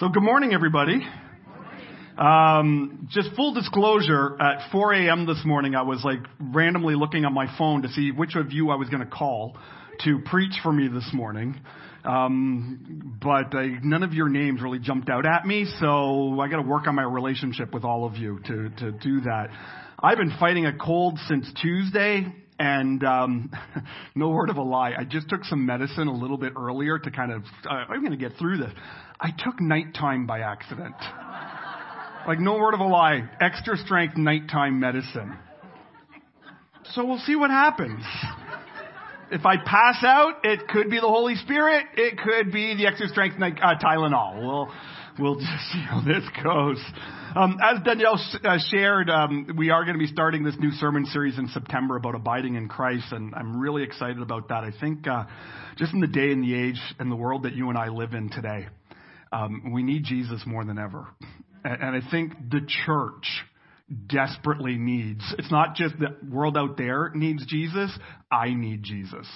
So good morning, everybody. Um, just full disclosure, at 4 a.m. this morning, I was like randomly looking at my phone to see which of you I was going to call to preach for me this morning. Um, but uh, none of your names really jumped out at me, so I got to work on my relationship with all of you to to do that. I've been fighting a cold since Tuesday, and um, no word of a lie, I just took some medicine a little bit earlier to kind of. Uh, I'm going to get through this. I took nighttime by accident. like no word of a lie, extra strength nighttime medicine. So we'll see what happens. If I pass out, it could be the Holy Spirit. It could be the extra strength uh, Tylenol. We'll, we'll just see how this goes. Um, as Danielle sh- uh, shared, um, we are going to be starting this new sermon series in September about abiding in Christ, and I'm really excited about that. I think uh, just in the day and the age and the world that you and I live in today, um, we need Jesus more than ever. And, and I think the church desperately needs. It's not just the world out there needs Jesus. I need Jesus.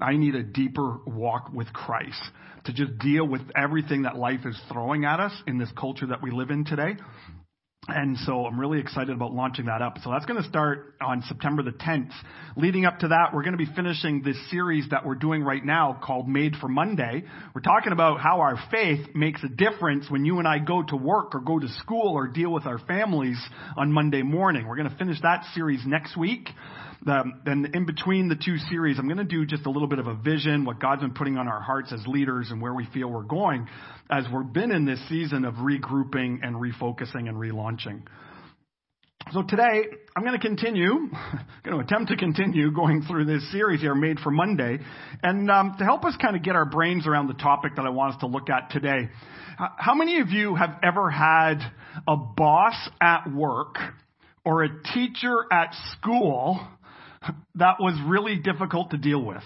I need a deeper walk with Christ to just deal with everything that life is throwing at us in this culture that we live in today. And so I'm really excited about launching that up. So that's going to start on September the 10th. Leading up to that, we're going to be finishing this series that we're doing right now called Made for Monday. We're talking about how our faith makes a difference when you and I go to work or go to school or deal with our families on Monday morning. We're going to finish that series next week. And in between the two series, I'm going to do just a little bit of a vision, what God's been putting on our hearts as leaders and where we feel we're going as we've been in this season of regrouping and refocusing and relaunching. So today, I'm going to continue, going to attempt to continue going through this series here, Made for Monday. And um, to help us kind of get our brains around the topic that I want us to look at today, how many of you have ever had a boss at work or a teacher at school that was really difficult to deal with?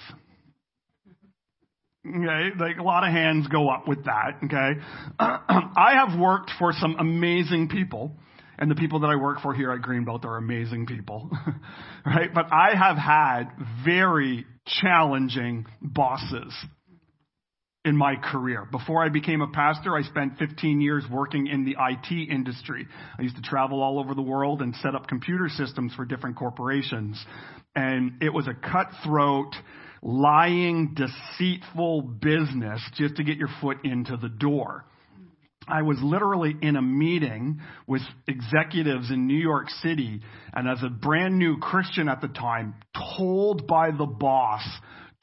Okay, like a lot of hands go up with that. Okay, I have worked for some amazing people, and the people that I work for here at Greenbelt are amazing people, right? But I have had very challenging bosses in my career. Before I became a pastor, I spent 15 years working in the IT industry. I used to travel all over the world and set up computer systems for different corporations. And it was a cutthroat, lying, deceitful business just to get your foot into the door. I was literally in a meeting with executives in New York City, and as a brand new Christian at the time, told by the boss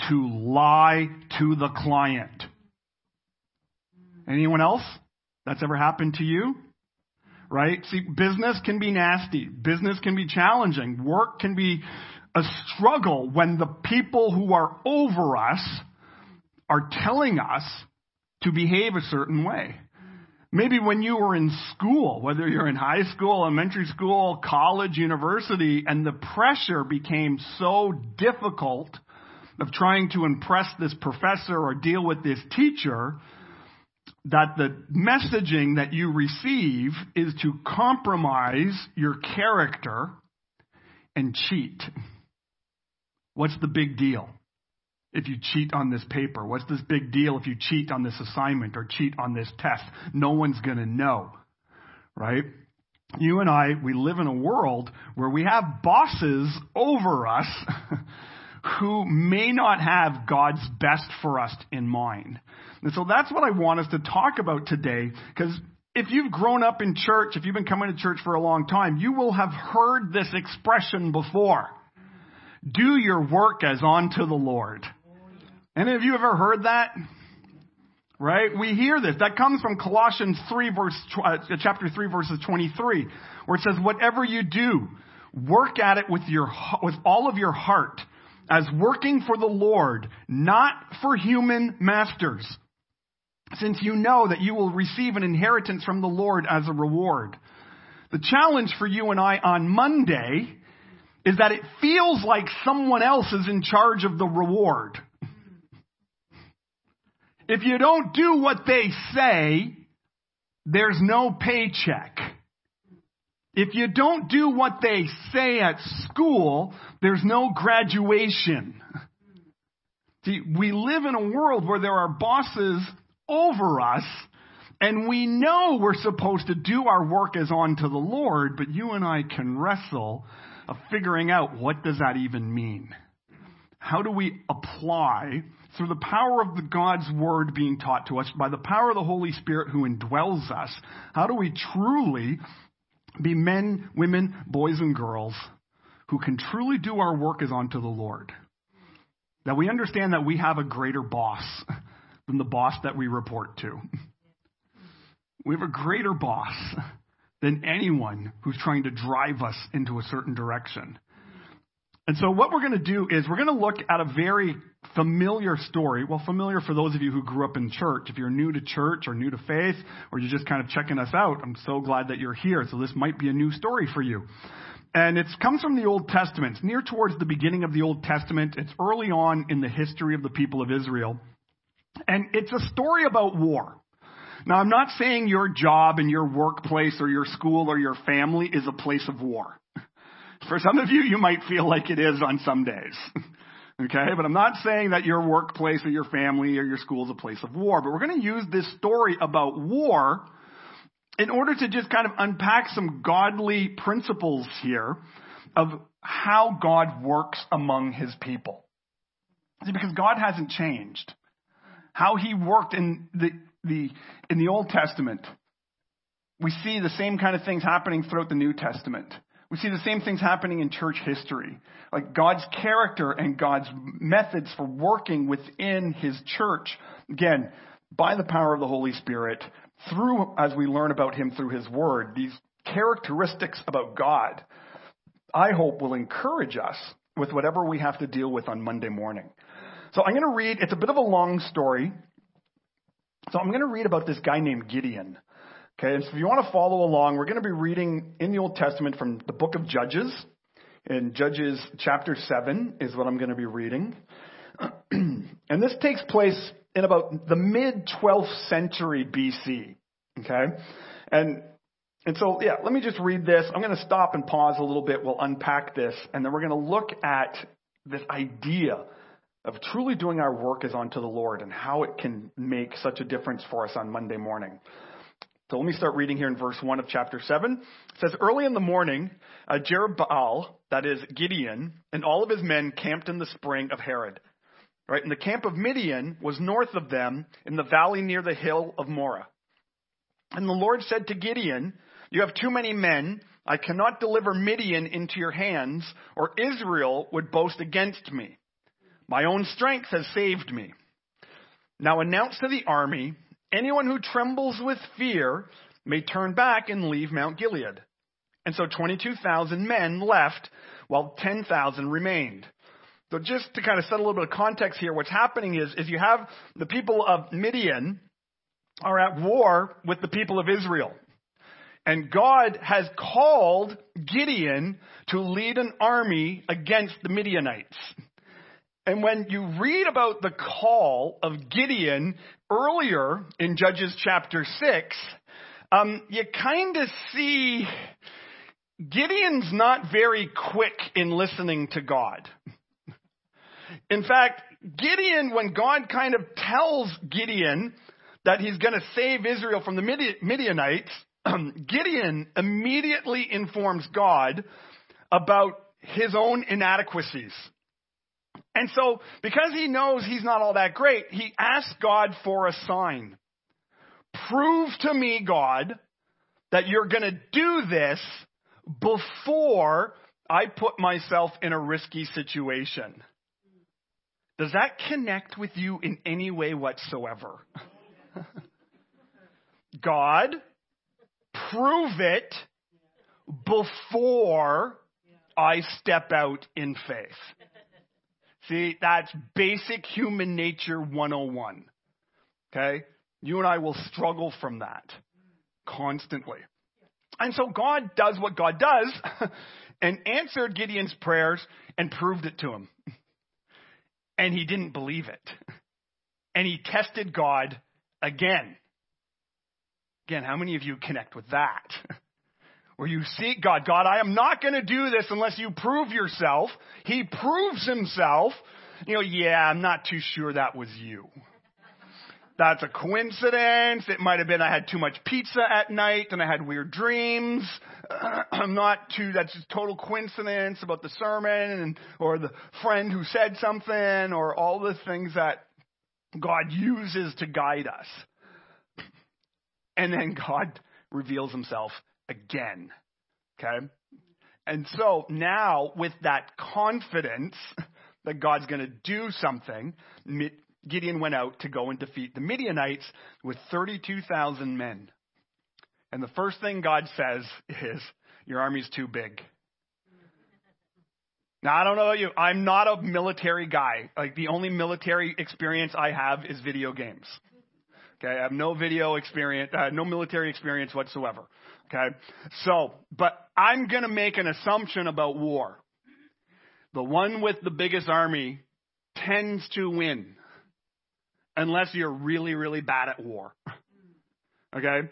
to lie to the client. Anyone else? That's ever happened to you? Right? See, business can be nasty. Business can be challenging. Work can be a struggle when the people who are over us are telling us to behave a certain way. Maybe when you were in school, whether you're in high school, elementary school, college, university, and the pressure became so difficult of trying to impress this professor or deal with this teacher that the messaging that you receive is to compromise your character and cheat. What's the big deal if you cheat on this paper? What's this big deal if you cheat on this assignment or cheat on this test? No one's going to know, right? You and I, we live in a world where we have bosses over us who may not have God's best for us in mind. And so that's what I want us to talk about today because if you've grown up in church, if you've been coming to church for a long time, you will have heard this expression before. Do your work as unto the Lord. Any of you ever heard that? Right? We hear this. That comes from Colossians 3 verse, uh, chapter 3 verses 23, where it says, whatever you do, work at it with your, with all of your heart, as working for the Lord, not for human masters, since you know that you will receive an inheritance from the Lord as a reward. The challenge for you and I on Monday is that it feels like someone else is in charge of the reward. If you don't do what they say, there's no paycheck. If you don't do what they say at school, there's no graduation. See, we live in a world where there are bosses over us, And we know we're supposed to do our work as unto the Lord, but you and I can wrestle of figuring out what does that even mean? How do we apply through the power of the God's word being taught to us by the power of the Holy Spirit who indwells us? How do we truly be men, women, boys and girls who can truly do our work as unto the Lord? That we understand that we have a greater boss than the boss that we report to. We have a greater boss than anyone who's trying to drive us into a certain direction. And so what we're going to do is we're going to look at a very familiar story. Well, familiar for those of you who grew up in church. If you're new to church or new to faith or you're just kind of checking us out, I'm so glad that you're here. So this might be a new story for you. And it comes from the Old Testament. It's near towards the beginning of the Old Testament. It's early on in the history of the people of Israel. And it's a story about war. Now, I'm not saying your job and your workplace or your school or your family is a place of war. For some of you, you might feel like it is on some days. okay? But I'm not saying that your workplace or your family or your school is a place of war. But we're going to use this story about war in order to just kind of unpack some godly principles here of how God works among his people. See, because God hasn't changed. How he worked in the, the, in the Old Testament, we see the same kind of things happening throughout the New Testament. We see the same things happening in church history. Like God's character and God's methods for working within His church. Again, by the power of the Holy Spirit, through, as we learn about Him through His Word, these characteristics about God, I hope will encourage us with whatever we have to deal with on Monday morning. So I'm going to read, it's a bit of a long story. So I'm going to read about this guy named Gideon. Okay, and so if you want to follow along, we're going to be reading in the Old Testament from the book of Judges. In Judges chapter 7 is what I'm going to be reading. and this takes place in about the mid 12th century BC. Okay? And and so, yeah, let me just read this. I'm going to stop and pause a little bit. We'll unpack this, and then we're going to look at this idea of truly doing our work as unto the Lord and how it can make such a difference for us on Monday morning. So let me start reading here in verse 1 of chapter 7. It says, Early in the morning, uh, Jerubbaal, that is Gideon, and all of his men camped in the spring of Harod. Right? And the camp of Midian was north of them in the valley near the hill of Moreh. And the Lord said to Gideon, You have too many men. I cannot deliver Midian into your hands, or Israel would boast against me. My own strength has saved me. Now announce to the army, Anyone who trembles with fear may turn back and leave Mount Gilead. And so 22,000 men left while 10,000 remained. So just to kind of set a little bit of context here, what's happening is, is you have the people of Midian are at war with the people of Israel. And God has called Gideon to lead an army against the Midianites. And when you read about the call of Gideon earlier in Judges chapter 6, um, you kind of see Gideon's not very quick in listening to God. In fact, Gideon, when God kind of tells Gideon that he's going to save Israel from the Midianites, Gideon immediately informs God about his own inadequacies and so, because he knows he's not all that great, he asks God for a sign. Prove to me, God, that you're going to do this before I put myself in a risky situation. Does that connect with you in any way whatsoever? God, prove it before I step out in faith. See, that's basic human nature 101. Okay? You and I will struggle from that constantly. And so God does what God does and answered Gideon's prayers and proved it to him. And he didn't believe it. And he tested God again. Again, how many of you connect with that? Where you seek God. God, I am not going to do this unless you prove yourself. He proves himself. You know, yeah, I'm not too sure that was you. that's a coincidence. It might have been I had too much pizza at night and I had weird dreams. I'm not too, that's just total coincidence about the sermon and, or the friend who said something or all the things that God uses to guide us. And then God reveals himself again. Okay? And so now with that confidence that God's going to do something, Gideon went out to go and defeat the Midianites with 32,000 men. And the first thing God says is, Your army's too big. Now, I don't know about you. I'm not a military guy. Like, the only military experience I have is video games. Okay, I have no video experience, uh, no military experience whatsoever. Okay, so, but I'm going to make an assumption about war. The one with the biggest army tends to win unless you're really, really bad at war. Okay?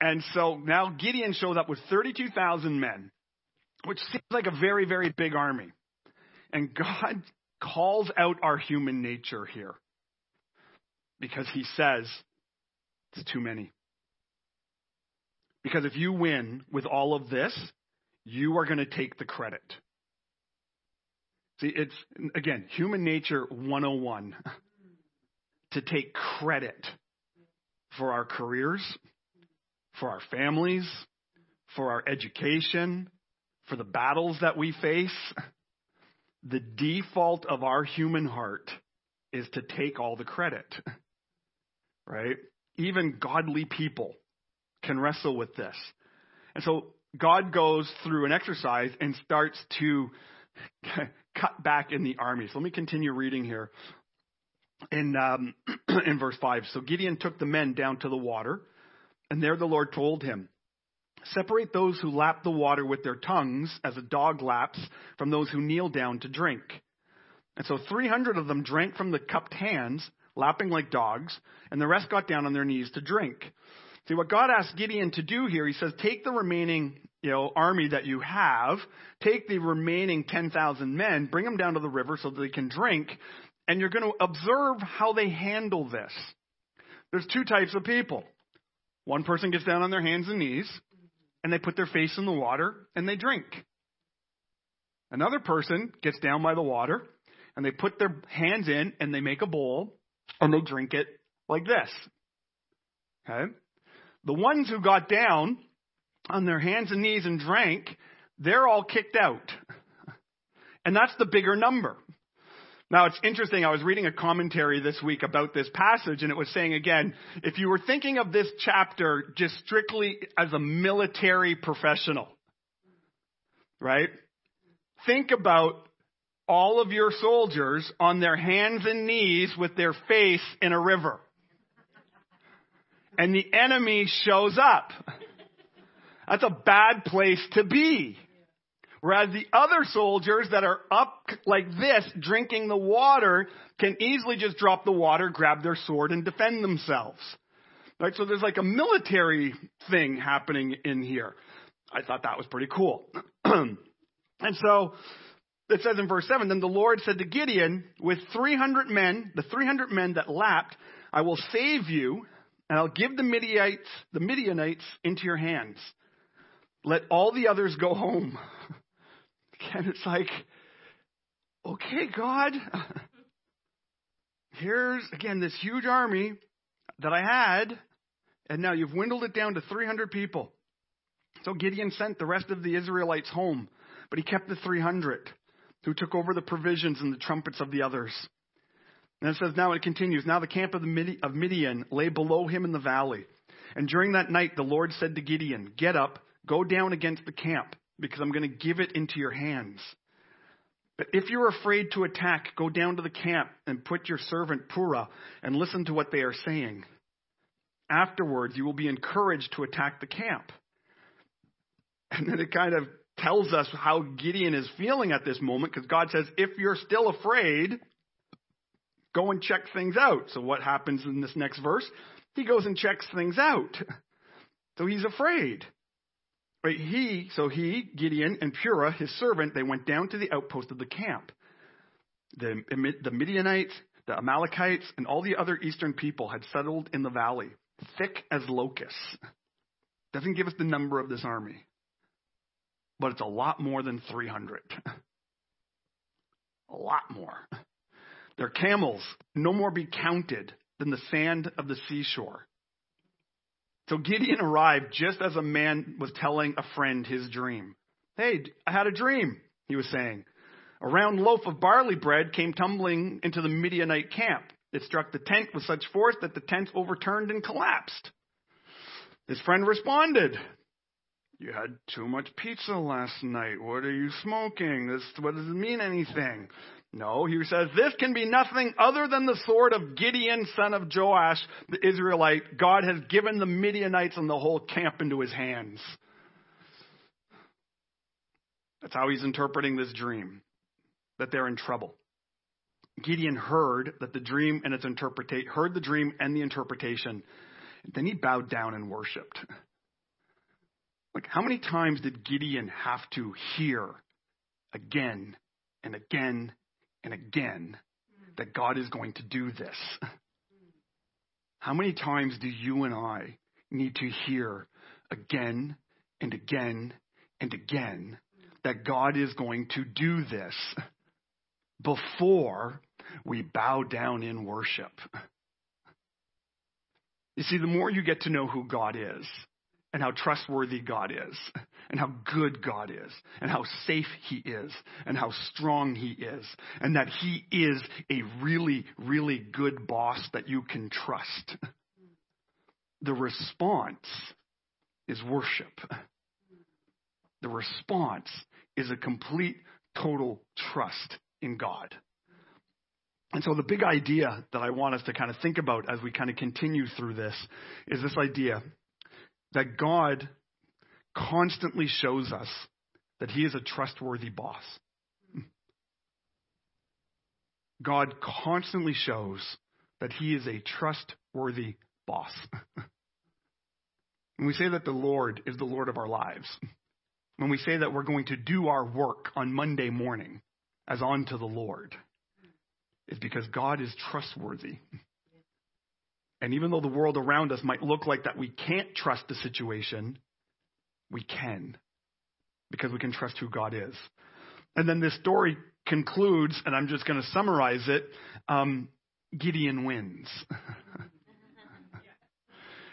And so now Gideon shows up with 32,000 men, which seems like a very, very big army. And God calls out our human nature here because he says it's too many. Because if you win with all of this, you are going to take the credit. See, it's, again, human nature 101 to take credit for our careers, for our families, for our education, for the battles that we face. The default of our human heart is to take all the credit. Right? Even godly people can wrestle with this. And so God goes through an exercise and starts to cut back in the army. So let me continue reading here in um, in verse five. So Gideon took the men down to the water, and there the Lord told him, "Separate those who lap the water with their tongues, as a dog laps, from those who kneel down to drink." And so 300 of them drank from the cupped hands, lapping like dogs, and the rest got down on their knees to drink. See, what God asked Gideon to do here, he says, take the remaining you know, army that you have, take the remaining 10,000 men, bring them down to the river so that they can drink, and you're going to observe how they handle this. There's two types of people. One person gets down on their hands and knees, and they put their face in the water and they drink. Another person gets down by the water, and they put their hands in and they make a bowl, and they drink it like this. Okay? The ones who got down on their hands and knees and drank, they're all kicked out. And that's the bigger number. Now it's interesting, I was reading a commentary this week about this passage and it was saying again, if you were thinking of this chapter just strictly as a military professional, right? Think about all of your soldiers on their hands and knees with their face in a river. And the enemy shows up. That's a bad place to be. Whereas the other soldiers that are up like this, drinking the water, can easily just drop the water, grab their sword, and defend themselves. Right? So there's like a military thing happening in here. I thought that was pretty cool. and so it says in verse 7 Then the Lord said to Gideon, With 300 men, the 300 men that lapped, I will save you, and I'll give the Midianites, the Midianites into your hands. Let all the others go home. And it's like, okay, God, here's again this huge army that I had, and now you've dwindled it down to 300 people. So Gideon sent the rest of the Israelites home, but he kept the 300 who took over the provisions and the trumpets of the others. And it says, now it continues, now the camp of, the of Midian lay below him in the valley. And during that night, the Lord said to Gideon, Get up, go down against the camp because I'm going to give it into your hands. But if you're afraid to attack, go down to the camp and put your servant Purah and listen to what they are saying. Afterwards, you will be encouraged to attack the camp. And then it kind of tells us how Gideon is feeling at this moment because God says, if you're still afraid, go and check things out. So what happens in this next verse? He goes and checks things out. So he's afraid. Right, he, so he, Gideon, and Purah, his servant, they went down to the outpost of the camp. The, the Midianites the Amalekites and all the other eastern people had settled in the valley, thick as locusts. Doesn't give us the number of this army, but it's a lot more than 300. a lot more. Their camels no more be counted than the sand of the seashore. So Gideon arrived just as a man was telling a friend his dream. Hey, I had a dream, he was saying. A round loaf of barley bread came tumbling into the Midianite camp. It struck the tent with such force that the tent overturned and collapsed. His friend responded, You had too much pizza last night. What are you smoking? This what does it mean anything? No, he says, This can be nothing other than the sword of Gideon, son of Joash, the Israelite. God has given the Midianites and the whole camp into his hands. That's how he's interpreting this dream that they're in trouble. Gideon heard that the dream and its interpretation, heard the dream and the interpretation. Then he bowed down and worshiped. Like, how many times did Gideon have to hear again and again and again that God is going to do this? How many times do you and I need to hear again and again and again that God is going to do this? before we bow down in worship. You see, the more you get to know who God is, and how trustworthy God is, and how good God is, and how safe He is, and how strong He is, and that He is a really, really good boss that you can trust. The response is worship. The response is a complete, total trust in God. And so the big idea that I want us to kind of think about as we kind of continue through this is this idea that God constantly shows us that he is a trustworthy boss. God constantly shows that he is a trustworthy boss. when we say that the Lord is the Lord of our lives, when we say that we're going to do our work on Monday morning, as unto the Lord is because God is trustworthy. And even though the world around us might look like that we can't trust the situation, we can because we can trust who God is. And then this story concludes, and I'm just going to summarize it. Um, Gideon wins.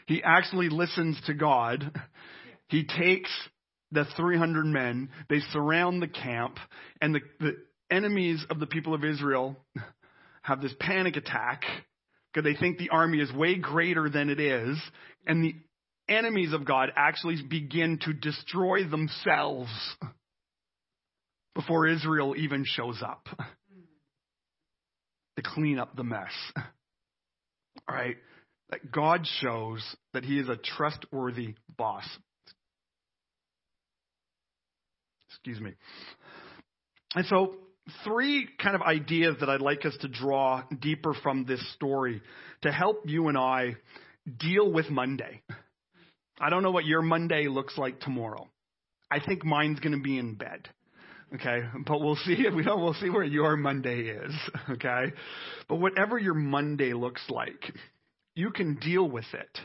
he actually listens to God. He takes the 300 men, they surround the camp, and the, the, enemies of the people of Israel have this panic attack because they think the army is way greater than it is, and the enemies of God actually begin to destroy themselves before Israel even shows up to clean up the mess. All right? That God shows that He is a trustworthy boss. Excuse me. And so three kind of ideas that I'd like us to draw deeper from this story to help you and I deal with Monday. I don't know what your Monday looks like tomorrow. I think mine's going to be in bed. Okay, but we'll see. if We know we'll see where your Monday is. Okay, but whatever your Monday looks like, you can deal with it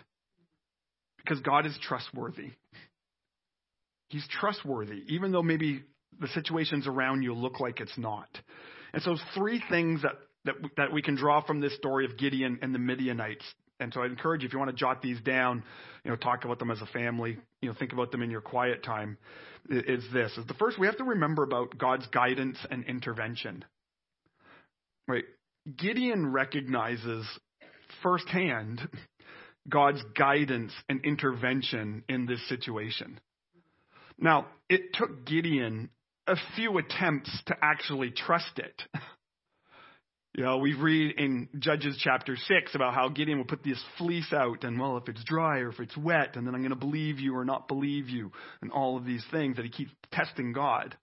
because God is trustworthy. He's trustworthy, even though maybe the situations around you look like it's not. And so, three things that, that, that we can draw from this story of Gideon and the Midianites. And so, I encourage you, if you want to jot these down, you know, talk about them as a family, you know, think about them in your quiet time, is this. Is the first, we have to remember about God's guidance and intervention. Right? Gideon recognizes firsthand God's guidance and intervention in this situation. Now, it took Gideon a few attempts to actually trust it. You know, we read in Judges chapter 6 about how Gideon would put this fleece out, and well, if it's dry or if it's wet, and then I'm going to believe you or not believe you, and all of these things that he keeps testing God.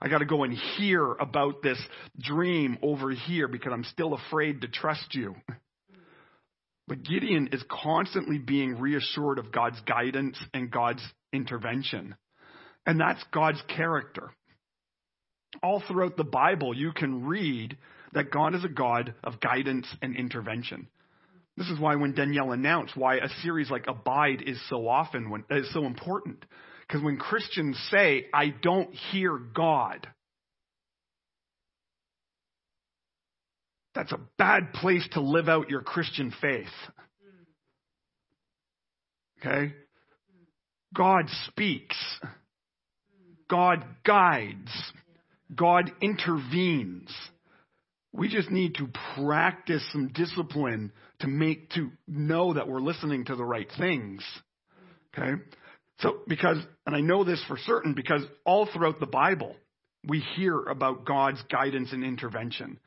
I got to go and hear about this dream over here because I'm still afraid to trust you. But Gideon is constantly being reassured of God's guidance and God's intervention. And that's God's character all throughout the Bible, you can read that God is a God of guidance and intervention. This is why when Danielle announced why a series like Abide is so often when, is so important. Because when Christians say, I don't hear God, that's a bad place to live out your Christian faith. Okay? God speaks. God guides. God intervenes. We just need to practice some discipline to make, to know that we're listening to the right things. Okay? So, because, and I know this for certain because all throughout the Bible, we hear about God's guidance and intervention.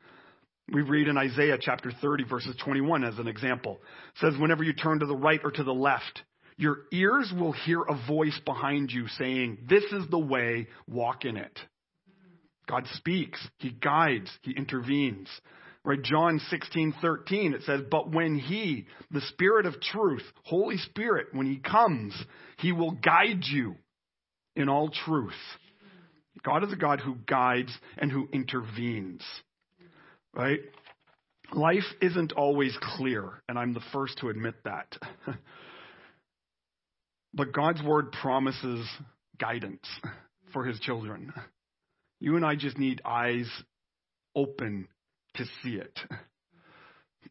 We read in Isaiah chapter 30 verses 21 as an example. It says, whenever you turn to the right or to the left, your ears will hear a voice behind you saying, this is the way, walk in it. God speaks, He guides, He intervenes. Right, John 16, 13, it says, But when He, the Spirit of truth, Holy Spirit, when He comes, He will guide you in all truth. God is a God who guides and who intervenes. Right? Life isn't always clear, and I'm the first to admit that. but God's Word promises guidance for His children. You and I just need eyes open to see it.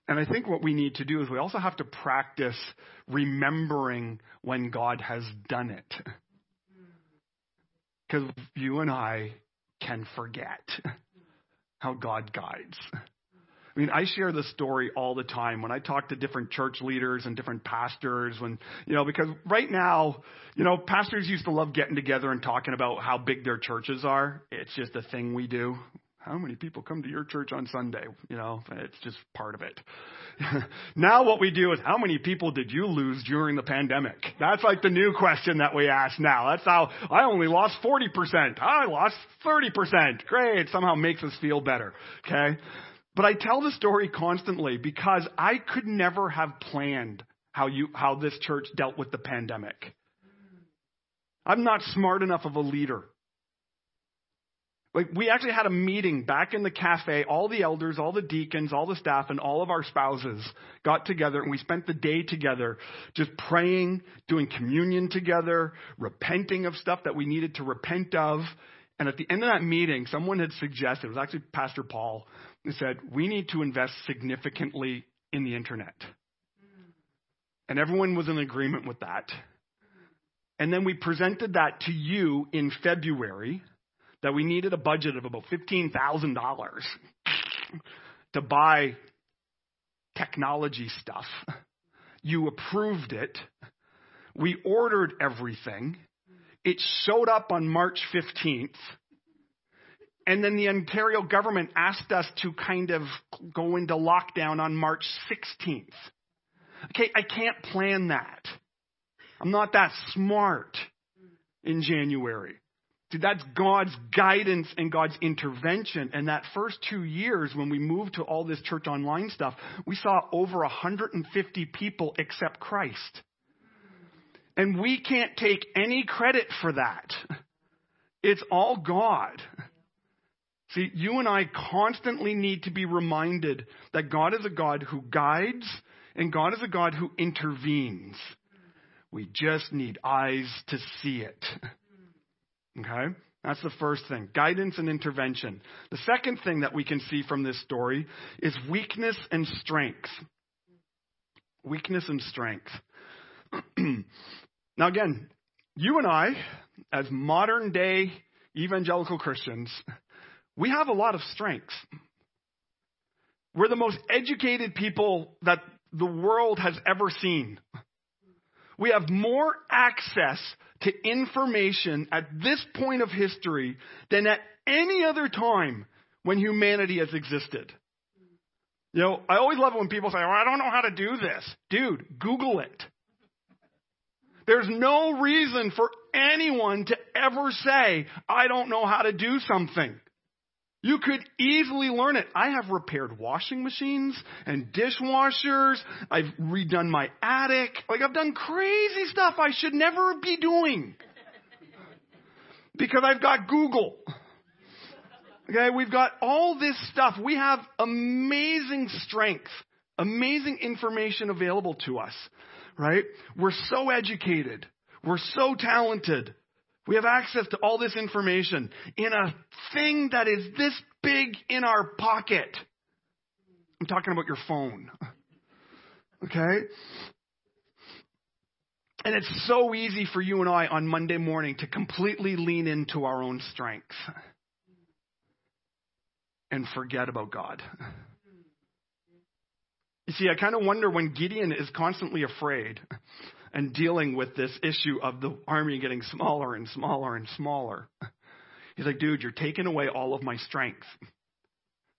And I think what we need to do is we also have to practice remembering when God has done it. Mm. Because you and I can forget how God guides. I mean, I share this story all the time when I talk to different church leaders and different pastors when, you know, because right now, you know, pastors used to love getting together and talking about how big their churches are. It's just a thing we do. How many people come to your church on Sunday? You know, it's just part of it. now what we do is how many people did you lose during the pandemic? That's like the new question that we ask now. That's how I only lost 40%. I lost 30%. Great. Somehow makes us feel better. Okay. But I tell the story constantly because I could never have planned how you, how this church dealt with the pandemic. I'm not smart enough of a leader. Like, we actually had a meeting back in the cafe. All the elders, all the deacons, all the staff, and all of our spouses got together and we spent the day together just praying, doing communion together, repenting of stuff that we needed to repent of. And at the end of that meeting, someone had suggested, it was actually Pastor Paul, and said, we need to invest significantly in the internet. And everyone was in agreement with that. And then we presented that to you in February that we needed a budget of about $15,000 to buy technology stuff. You approved it. We ordered everything. It showed up on March 15th. And then the Ontario government asked us to kind of go into lockdown on March 16th. Okay, I can't plan that. I'm not that smart in January. See, that's God's guidance and God's intervention. And that first two years, when we moved to all this church online stuff, we saw over 150 people accept Christ. And we can't take any credit for that. It's all God. See, you and I constantly need to be reminded that God is a God who guides and God is a God who intervenes. We just need eyes to see it. Okay? That's the first thing guidance and intervention. The second thing that we can see from this story is weakness and strength. Weakness and strength. now, again, you and I, as modern day evangelical Christians, we have a lot of strengths. We're the most educated people that the world has ever seen. We have more access to information at this point of history than at any other time when humanity has existed. You know, I always love it when people say, oh, I don't know how to do this. Dude, Google it. There's no reason for anyone to ever say, I don't know how to do something. You could easily learn it. I have repaired washing machines and dishwashers. I've redone my attic. Like I've done crazy stuff I should never be doing. Because I've got Google. Okay, we've got all this stuff. We have amazing strength, amazing information available to us, right? We're so educated. We're so talented. We have access to all this information in a thing that is this big in our pocket. I'm talking about your phone. Okay? And it's so easy for you and I on Monday morning to completely lean into our own strength and forget about God. You see, I kind of wonder when Gideon is constantly afraid and dealing with this issue of the army getting smaller and smaller and smaller. He's like, dude, you're taking away all of my strength.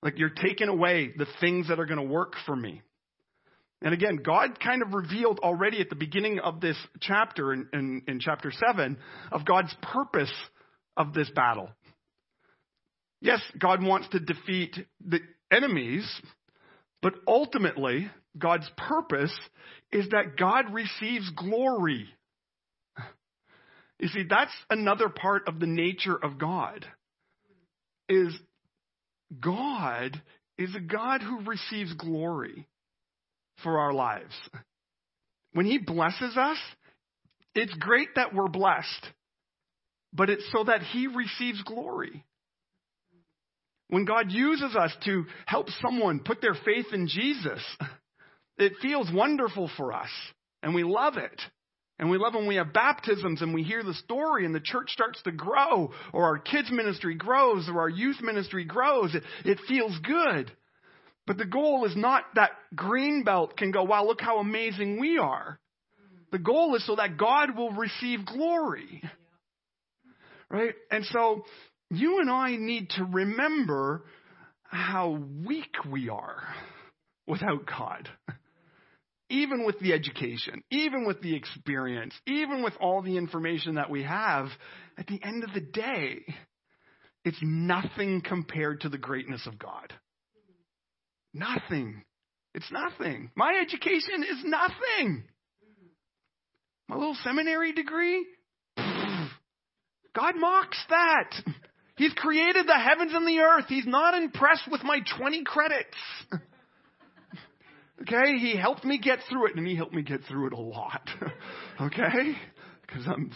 Like, you're taking away the things that are going to work for me. And again, God kind of revealed already at the beginning of this chapter, in, in, in chapter 7, of God's purpose of this battle. Yes, God wants to defeat the enemies, but ultimately, God's purpose is that God receives glory. You see, that's another part of the nature of God. Is God is a God who receives glory for our lives. When He blesses us, it's great that we're blessed, but it's so that He receives glory. When God uses us to help someone put their faith in Jesus, it feels wonderful for us, and we love it. And we love when we have baptisms and we hear the story and the church starts to grow, or our kids' ministry grows, or our youth ministry grows. It, it feels good. But the goal is not that Greenbelt can go, wow, look how amazing we are. The goal is so that God will receive glory. Right? And so you and I need to remember how weak we are without God. Even with the education, even with the experience, even with all the information that we have, at the end of the day, it's nothing compared to the greatness of God. Nothing. It's nothing. My education is nothing. My little seminary degree, God mocks that. He's created the heavens and the earth. He's not impressed with my 20 credits. okay? He helped me get through it, and he helped me get through it a lot. okay? Because I'm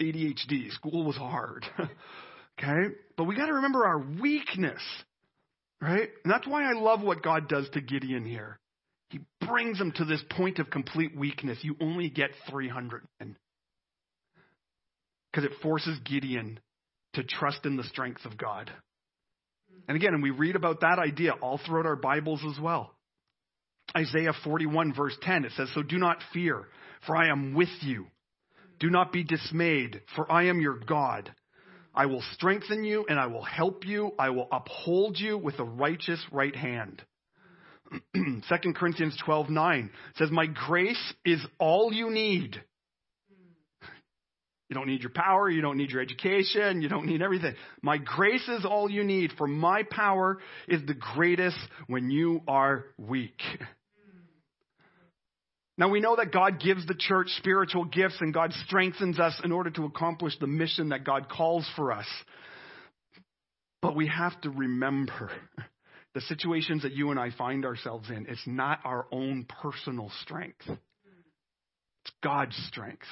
ADHD. School was hard. okay? But we got to remember our weakness. Right? And that's why I love what God does to Gideon here. He brings him to this point of complete weakness. You only get 300 men. Because it forces Gideon to trust in the strength of God. And again, and we read about that idea all throughout our Bibles as well. Isaiah 41, verse 10, it says, So do not fear, for I am with you. Do not be dismayed, for I am your God. I will strengthen you and I will help you. I will uphold you with a righteous right hand. 2 Corinthians 12, 9 says, My grace is all you need you don't need your power. You don't need your education. You don't need everything. My grace is all you need, for my power is the greatest when you are weak. Now we know that God gives the church spiritual gifts and God strengthens us in order to accomplish the mission that God calls for us. But we have to remember the situations that you and I find ourselves in. It's not our own personal strength. It's God's strength.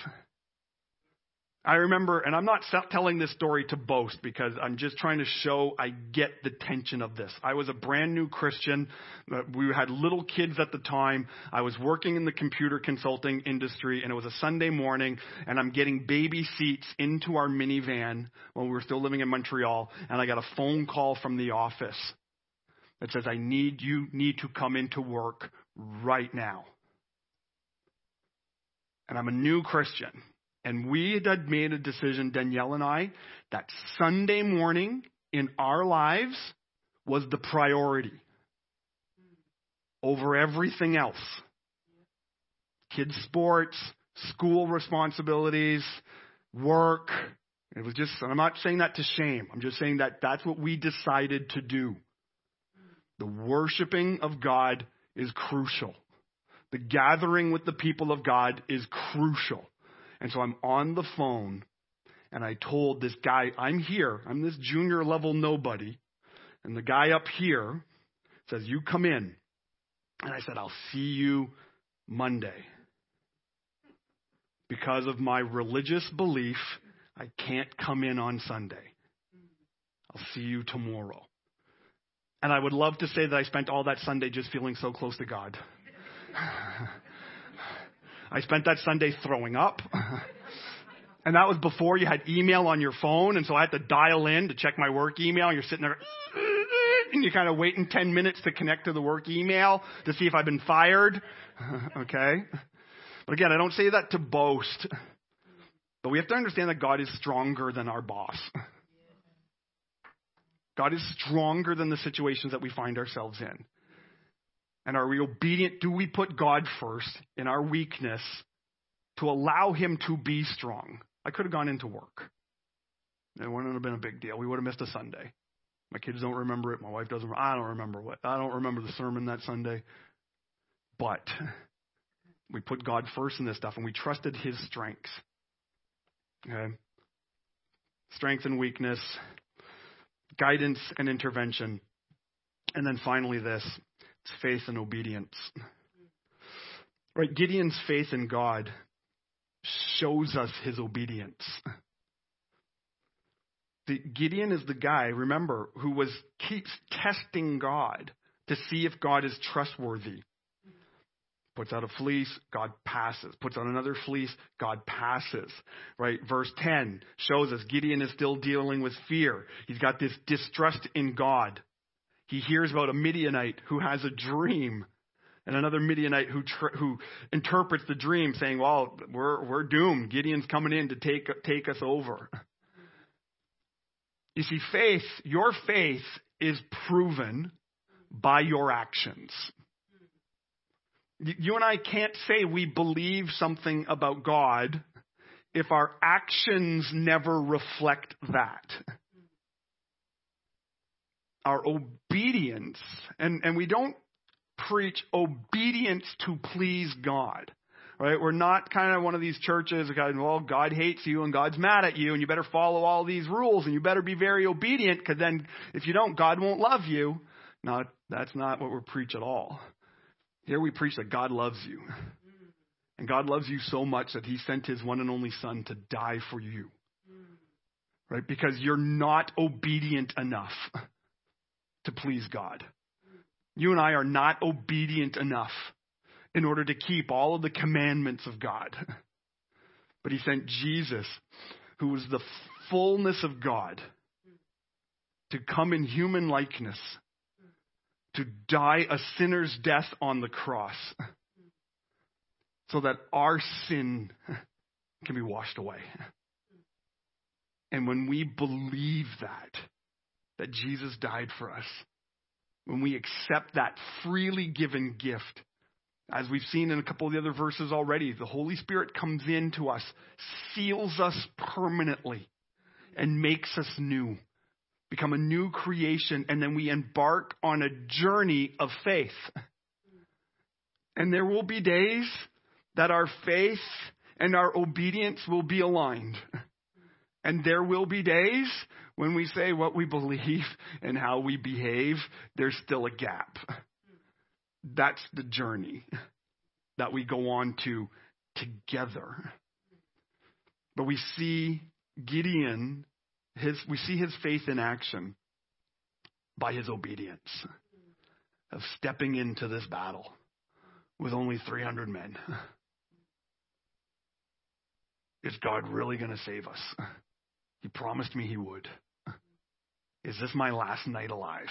I remember, and I'm not telling this story to boast because I'm just trying to show I get the tension of this. I was a brand new Christian. Uh, we had little kids at the time. I was working in the computer consulting industry, and it was a Sunday morning, and I'm getting baby seats into our minivan when we were still living in Montreal, and I got a phone call from the office that says, I need you need to come into work right now. And I'm a new Christian. And we had made a decision, Danielle and I, that Sunday morning in our lives was the priority over everything else. Kids' sports, school responsibilities, work. It was just, I'm not saying that to shame. I'm just saying that that's what we decided to do. The worshiping of God is crucial. The gathering with the people of God is crucial. And so I'm on the phone and I told this guy, I'm here. I'm this junior level nobody. And the guy up here says, You come in. And I said, I'll see you Monday. Because of my religious belief, I can't come in on Sunday. I'll see you tomorrow. And I would love to say that I spent all that Sunday just feeling so close to God. I spent that Sunday throwing up. and that was before you had email on your phone, and so I had to dial in to check my work email. You're sitting there, and you're kind of waiting 10 minutes to connect to the work email to see if I've been fired. okay? But again, I don't say that to boast. But we have to understand that God is stronger than our boss. God is stronger than the situations that we find ourselves in. And are we obedient? Do we put God first in our weakness to allow Him to be strong? I could have gone into work. It wouldn't have been a big deal. We would have missed a Sunday. My kids don't remember it. My wife doesn't. I don't remember what. I don't remember the sermon that Sunday. But we put God first in this stuff and we trusted His strength. Okay? Strength and weakness, guidance and intervention. And then finally, this it's faith and obedience. Right? Gideon's faith in God shows us his obedience. The, Gideon is the guy, remember, who was keeps testing God to see if God is trustworthy. Puts out a fleece, God passes. Puts out another fleece, God passes. Right? Verse 10 shows us Gideon is still dealing with fear. He's got this distrust in God. He hears about a Midianite who has a dream and another Midianite who who interprets the dream saying, "Well, we're we're doomed. Gideon's coming in to take take us over." You see, faith, your faith is proven by your actions. You and I can't say we believe something about God if our actions never reflect that. Our obedience, and, and we don't preach obedience to please God. Right? We're not kind of one of these churches that, well, God hates you and God's mad at you and you better follow all these rules and you better be very obedient because then if you don't, God won't love you. No, that's not what we preach at all. Here we preach that God loves you. And God loves you so much that he sent his one and only son to die for you. Right? Because you're not obedient enough to please God. You and I are not obedient enough in order to keep all of the commandments of God. But he sent Jesus, who was the fullness of God, to come in human likeness to die a sinner's death on the cross so that our sin can be washed away. And when we believe that, that Jesus died for us, when we accept that freely given gift, as we've seen in a couple of the other verses already, the Holy Spirit comes into us, seals us permanently, and makes us new become a new creation, and then we embark on a journey of faith. And there will be days that our faith and our obedience will be aligned. And there will be days when we say what we believe and how we behave, there's still a gap. That's the journey that we go on to together. But we see Gideon his, we see his faith in action by his obedience of stepping into this battle with only 300 men. Is God really going to save us? He promised me he would. Is this my last night alive?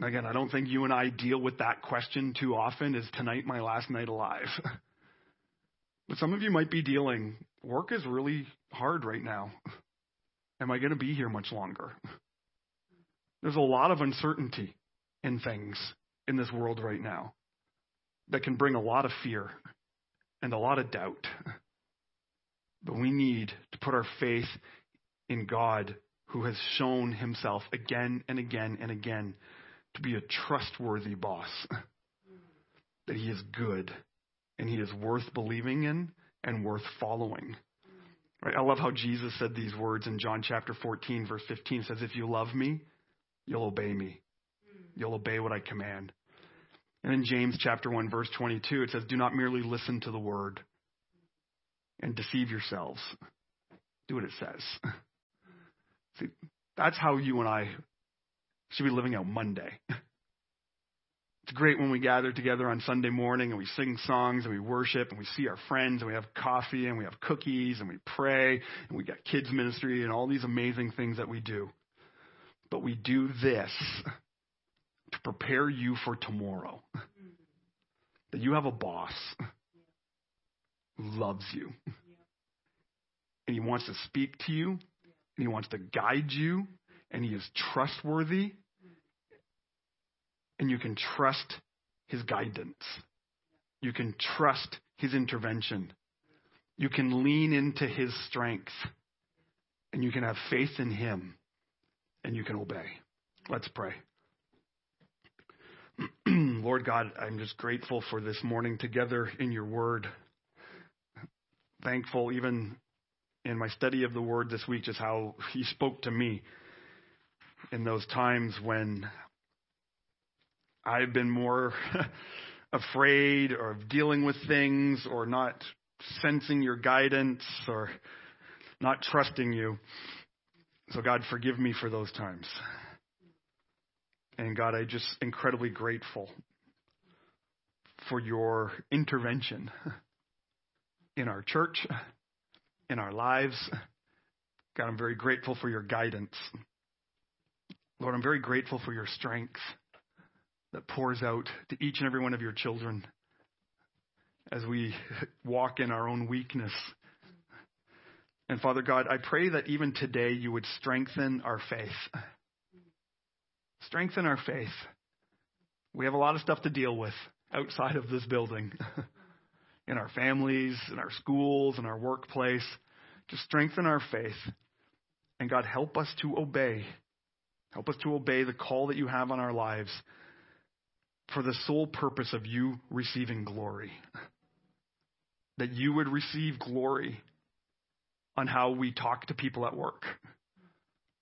Again, I don't think you and I deal with that question too often. Is tonight my last night alive? But some of you might be dealing, work is really hard right now. Am I going to be here much longer? There's a lot of uncertainty in things in this world right now that can bring a lot of fear and a lot of doubt. But we need to put our faith in God who has shown himself again and again and again to be a trustworthy boss. that he is good and he is worth believing in and worth following. Right? I love how Jesus said these words in John chapter 14, verse 15. It says, If you love me, you'll obey me. You'll obey what I command. And in James chapter 1 verse 22 it says do not merely listen to the word and deceive yourselves. Do what it says. See, that's how you and I should be living out Monday. It's great when we gather together on Sunday morning and we sing songs and we worship and we see our friends and we have coffee and we have cookies and we pray and we got kids ministry and all these amazing things that we do. But we do this to prepare you for tomorrow. Mm-hmm. That you have a boss who loves you. And he wants to speak to you he wants to guide you and he is trustworthy and you can trust his guidance. You can trust his intervention. You can lean into his strength. And you can have faith in him. And you can obey. Let's pray. Lord God, I'm just grateful for this morning together in your word. Thankful, even in my study of the word this week, just how he spoke to me in those times when I've been more afraid of dealing with things or not sensing your guidance or not trusting you. So, God, forgive me for those times. And God, I just incredibly grateful for your intervention in our church, in our lives. God, I'm very grateful for your guidance. Lord, I'm very grateful for your strength that pours out to each and every one of your children as we walk in our own weakness. And Father God, I pray that even today you would strengthen our faith. Strengthen our faith. We have a lot of stuff to deal with outside of this building, in our families, in our schools, in our workplace. Just strengthen our faith. And God, help us to obey. Help us to obey the call that you have on our lives for the sole purpose of you receiving glory. That you would receive glory on how we talk to people at work.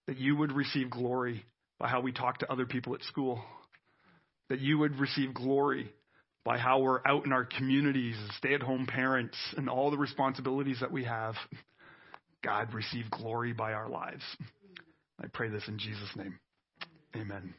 That you would receive glory by how we talk to other people at school. That you would receive glory by how we're out in our communities as stay at home parents and all the responsibilities that we have. God, receive glory by our lives. I pray this in Jesus' name. Amen.